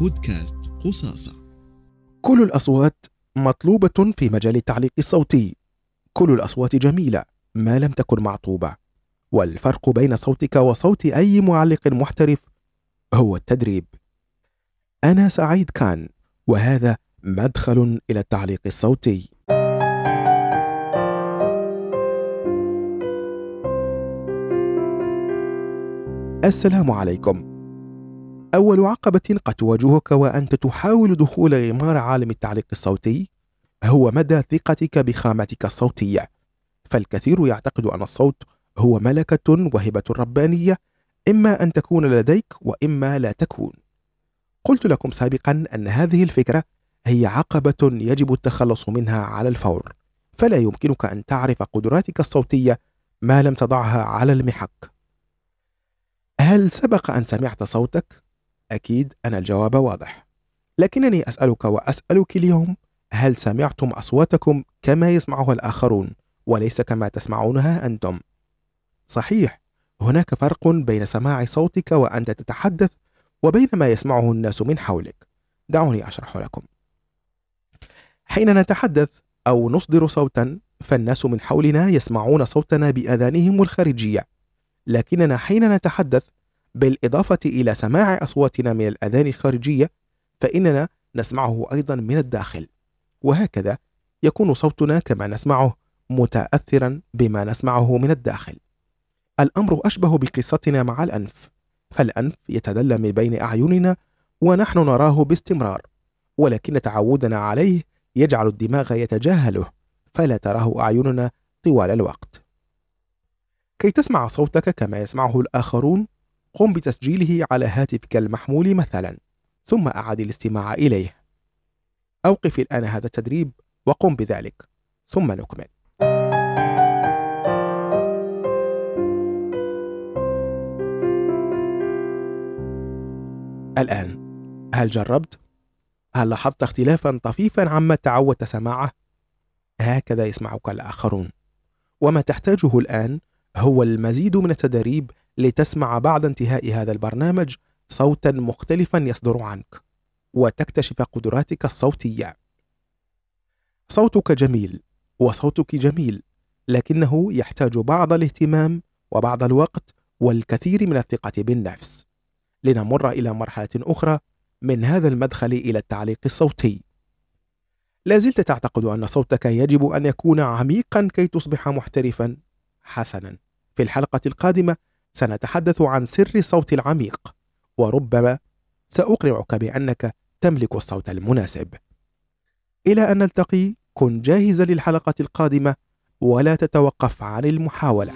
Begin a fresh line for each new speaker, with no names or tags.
بودكاست قصاصة.
كل الأصوات مطلوبة في مجال التعليق الصوتي. كل الأصوات جميلة ما لم تكن معطوبة. والفرق بين صوتك وصوت أي معلق محترف هو التدريب. أنا سعيد كان وهذا مدخل إلى التعليق الصوتي. السلام عليكم. أول عقبة قد تواجهك وأنت تحاول دخول غمار عالم التعليق الصوتي هو مدى ثقتك بخامتك الصوتية. فالكثير يعتقد أن الصوت هو ملكة وهبة ربانية إما أن تكون لديك وإما لا تكون. قلت لكم سابقا أن هذه الفكرة هي عقبة يجب التخلص منها على الفور. فلا يمكنك أن تعرف قدراتك الصوتية ما لم تضعها على المحك. هل سبق أن سمعت صوتك؟ أكيد أن الجواب واضح. لكنني أسألك وأسألك اليوم هل سمعتم أصواتكم كما يسمعها الآخرون وليس كما تسمعونها أنتم؟ صحيح هناك فرق بين سماع صوتك وأنت تتحدث وبين ما يسمعه الناس من حولك. دعوني أشرح لكم. حين نتحدث أو نصدر صوتا فالناس من حولنا يسمعون صوتنا بأذانهم الخارجية. لكننا حين نتحدث بالإضافة إلى سماع أصواتنا من الأذان الخارجية فإننا نسمعه أيضا من الداخل. وهكذا يكون صوتنا كما نسمعه متأثرا بما نسمعه من الداخل. الأمر أشبه بقصتنا مع الأنف فالأنف يتدلى من بين أعيننا ونحن نراه باستمرار ولكن تعودنا عليه يجعل الدماغ يتجاهله فلا تراه أعيننا طوال الوقت. كي تسمع صوتك كما يسمعه الآخرون قم بتسجيله على هاتفك المحمول مثلا ثم أعد الاستماع إليه أوقف الآن هذا التدريب وقم بذلك ثم نكمل الآن هل جربت؟ هل لاحظت اختلافا طفيفا عما تعودت سماعه؟ هكذا يسمعك الآخرون وما تحتاجه الآن هو المزيد من التدريب لتسمع بعد انتهاء هذا البرنامج صوتا مختلفا يصدر عنك وتكتشف قدراتك الصوتية. صوتك جميل وصوتك جميل لكنه يحتاج بعض الاهتمام وبعض الوقت والكثير من الثقة بالنفس. لنمر إلى مرحلة أخرى من هذا المدخل إلى التعليق الصوتي. لا زلت تعتقد أن صوتك يجب أن يكون عميقا كي تصبح محترفا حسنا. في الحلقة القادمة سنتحدث عن سر الصوت العميق وربما سأقنعك بأنك تملك الصوت المناسب. إلى أن نلتقي كن جاهزا للحلقة القادمة ولا تتوقف عن المحاولة.